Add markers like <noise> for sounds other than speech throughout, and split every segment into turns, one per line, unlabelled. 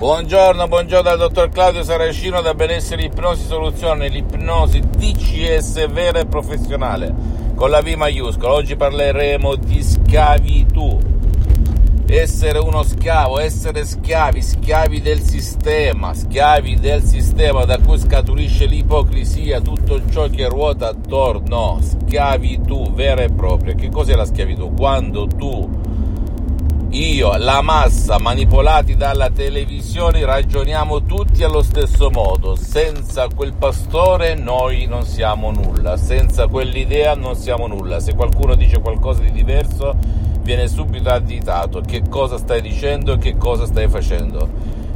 Buongiorno, buongiorno dal dottor Claudio Saracino da Benessere Ipnosi Soluzione, l'ipnosi DCS vera e professionale con la V maiuscola. Oggi parleremo di schiavitù. Essere uno schiavo, essere schiavi, schiavi del sistema, schiavi del sistema da cui scaturisce l'ipocrisia, tutto ciò che ruota attorno, schiavitù vera e propria. Che cos'è la schiavitù? Quando tu io, la massa, manipolati dalla televisione, ragioniamo tutti allo stesso modo. Senza quel pastore noi non siamo nulla, senza quell'idea non siamo nulla. Se qualcuno dice qualcosa di diverso, viene subito additato. Che cosa stai dicendo e che cosa stai facendo?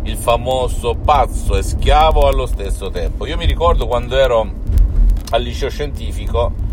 Il famoso pazzo e schiavo allo stesso tempo. Io mi ricordo quando ero al liceo scientifico,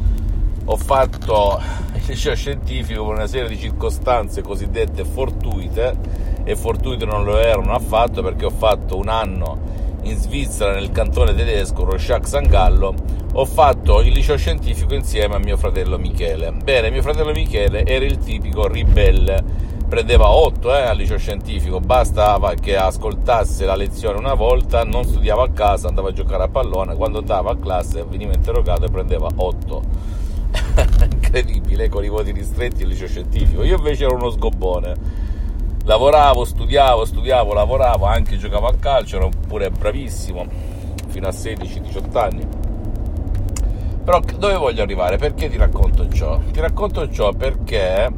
ho fatto il liceo scientifico per una serie di circostanze cosiddette fortuite e fortuite non lo erano affatto perché ho fatto un anno in Svizzera nel cantone tedesco Rorschach San Gallo ho fatto il liceo scientifico insieme a mio fratello Michele. Bene mio fratello Michele era il tipico ribelle prendeva 8 eh, al liceo scientifico bastava che ascoltasse la lezione una volta non studiava a casa andava a giocare a pallone quando andava a classe veniva interrogato e prendeva 8 incredibile con i voti ristretti al liceo scientifico. Io invece ero uno sgobbone. Lavoravo, studiavo, studiavo, lavoravo, anche giocavo a calcio, ero pure bravissimo fino a 16-18 anni. Però dove voglio arrivare? Perché ti racconto ciò? Ti racconto ciò perché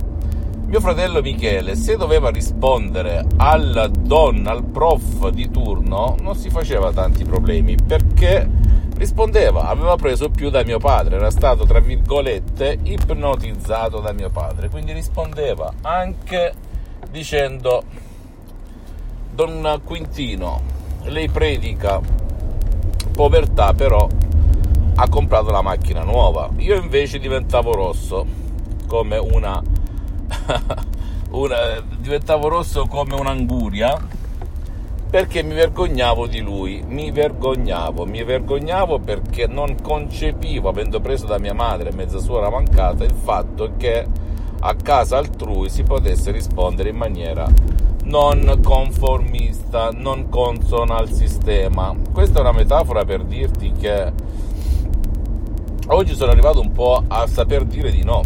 mio fratello Michele, se doveva rispondere al don, al prof di turno, non si faceva tanti problemi perché rispondeva, aveva preso più da mio padre, era stato tra virgolette ipnotizzato da mio padre, quindi rispondeva anche dicendo Don Quintino, lei predica povertà però ha comprato la macchina nuova, io invece diventavo rosso come una, <laughs> una diventavo rosso come un'anguria perché mi vergognavo di lui, mi vergognavo, mi vergognavo perché non concepivo, avendo preso da mia madre mezza suora mancata, il fatto che a casa altrui si potesse rispondere in maniera non conformista, non consona al sistema. Questa è una metafora per dirti che oggi sono arrivato un po' a saper dire di no,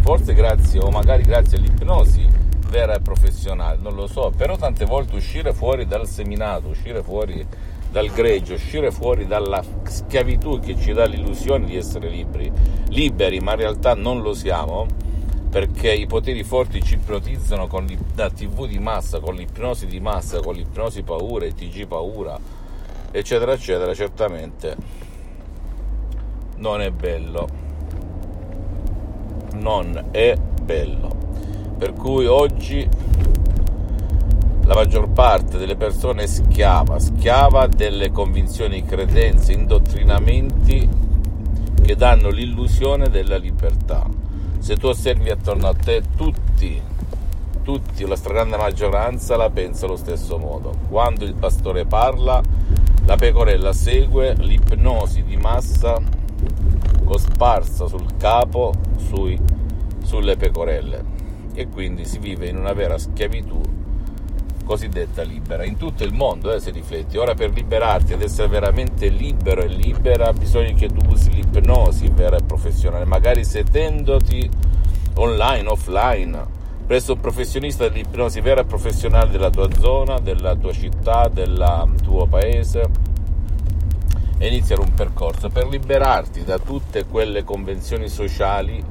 forse grazie o magari grazie all'ipnosi vera e professionale, non lo so, però tante volte uscire fuori dal seminato, uscire fuori dal greggio, uscire fuori dalla schiavitù che ci dà l'illusione di essere liberi, liberi, ma in realtà non lo siamo, perché i poteri forti ci ipnotizzano con la tv di massa, con l'ipnosi di massa, con l'ipnosi paura, il TG paura, eccetera, eccetera, certamente non è bello. Non è bello. Per cui oggi la maggior parte delle persone è schiava, schiava delle convinzioni, credenze, indottrinamenti che danno l'illusione della libertà. Se tu osservi attorno a te, tutti, tutti, la stragrande maggioranza la pensa allo stesso modo. Quando il pastore parla, la pecorella segue l'ipnosi di massa cosparsa sul capo sui, sulle pecorelle e quindi si vive in una vera schiavitù cosiddetta libera. In tutto il mondo eh, se rifletti. Ora per liberarti ed essere veramente libero e libera bisogna che tu usi l'ipnosi vera e professionale. Magari sedendoti online offline presso un professionista dell'ipnosi vera e professionale della tua zona della tua città del tuo paese e iniziare un percorso. Per liberarti da tutte quelle convenzioni sociali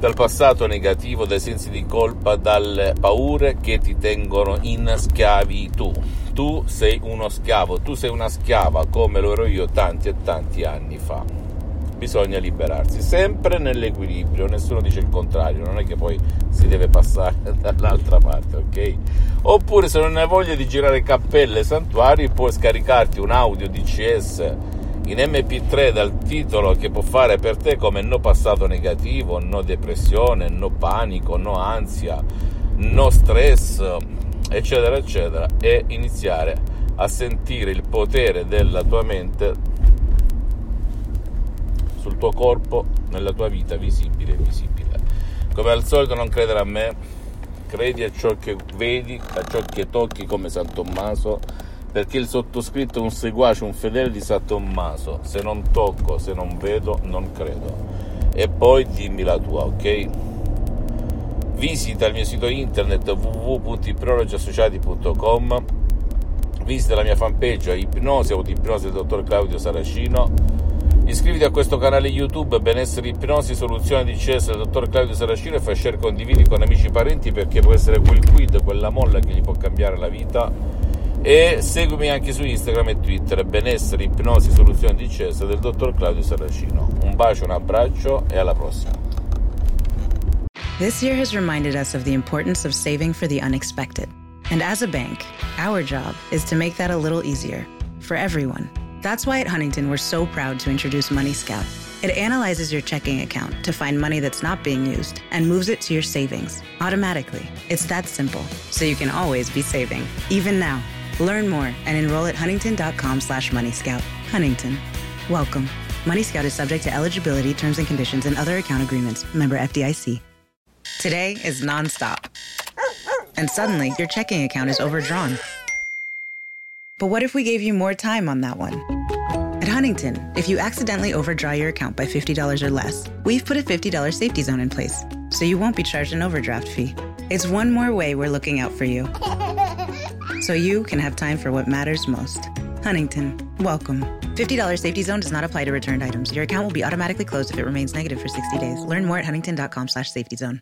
dal passato negativo, dai sensi di colpa, dalle paure che ti tengono in schiavitù. Tu sei uno schiavo, tu sei una schiava come lo ero io tanti e tanti anni fa. bisogna liberarsi, sempre nell'equilibrio, nessuno dice il contrario, non è che poi si deve passare <laughs> dall'altra parte, ok? Oppure se non hai voglia di girare cappelle e santuari, puoi scaricarti un audio DCS in MP3 dal titolo che può fare per te come no passato negativo, no depressione, no panico, no ansia, no stress, eccetera, eccetera, e iniziare a sentire il potere della tua mente sul tuo corpo, nella tua vita visibile e invisibile. Come al solito non credere a me, credi a ciò che vedi, a ciò che tocchi come San Tommaso, perché il sottoscritto è un seguace, un fedele di San Tommaso. Se non tocco, se non vedo, non credo. E poi dimmi la tua, ok? Visita il mio sito internet www.ipnologiassociati.com Visita la mia fanpage Ipnosi, Autoipnosi del dottor Claudio Saracino Iscriviti a questo canale YouTube Benessere Ipnosi Soluzione di CS del dottor Claudio Saracino e fai share condividi con amici e parenti perché può essere quel quid, quella molla che gli può cambiare la vita. E seguimi anche su Instagram e Twitter Benessere Ipnosi Soluzione di CS del dottor Claudio Saracino. Un bacio, un abbraccio e alla prossima.
This year has reminded us of the importance of saving for the unexpected. And as a bank, our job is to make that a little easier for everyone. That's why at Huntington, we're so proud to introduce Money Scout. It analyzes your checking account to find money that's not being used and moves it to your savings automatically. It's that simple, so you can always be saving, even now. Learn more and enroll at huntington.com slash moneyscout. Huntington. Welcome. Money Scout is subject to eligibility, terms and conditions, and other account agreements. Member FDIC. Today is nonstop. And suddenly, your checking account is overdrawn. But what if we gave you more time on that one? At Huntington, if you accidentally overdraw your account by $50 or less, we've put a $50 safety zone in place, so you won't be charged an overdraft fee. It's one more way we're looking out for you, so you can have time for what matters most. Huntington, welcome. $50 safety zone does not apply to returned items. Your account will be automatically closed if it remains negative for 60 days. Learn more at huntington.com slash safety zone.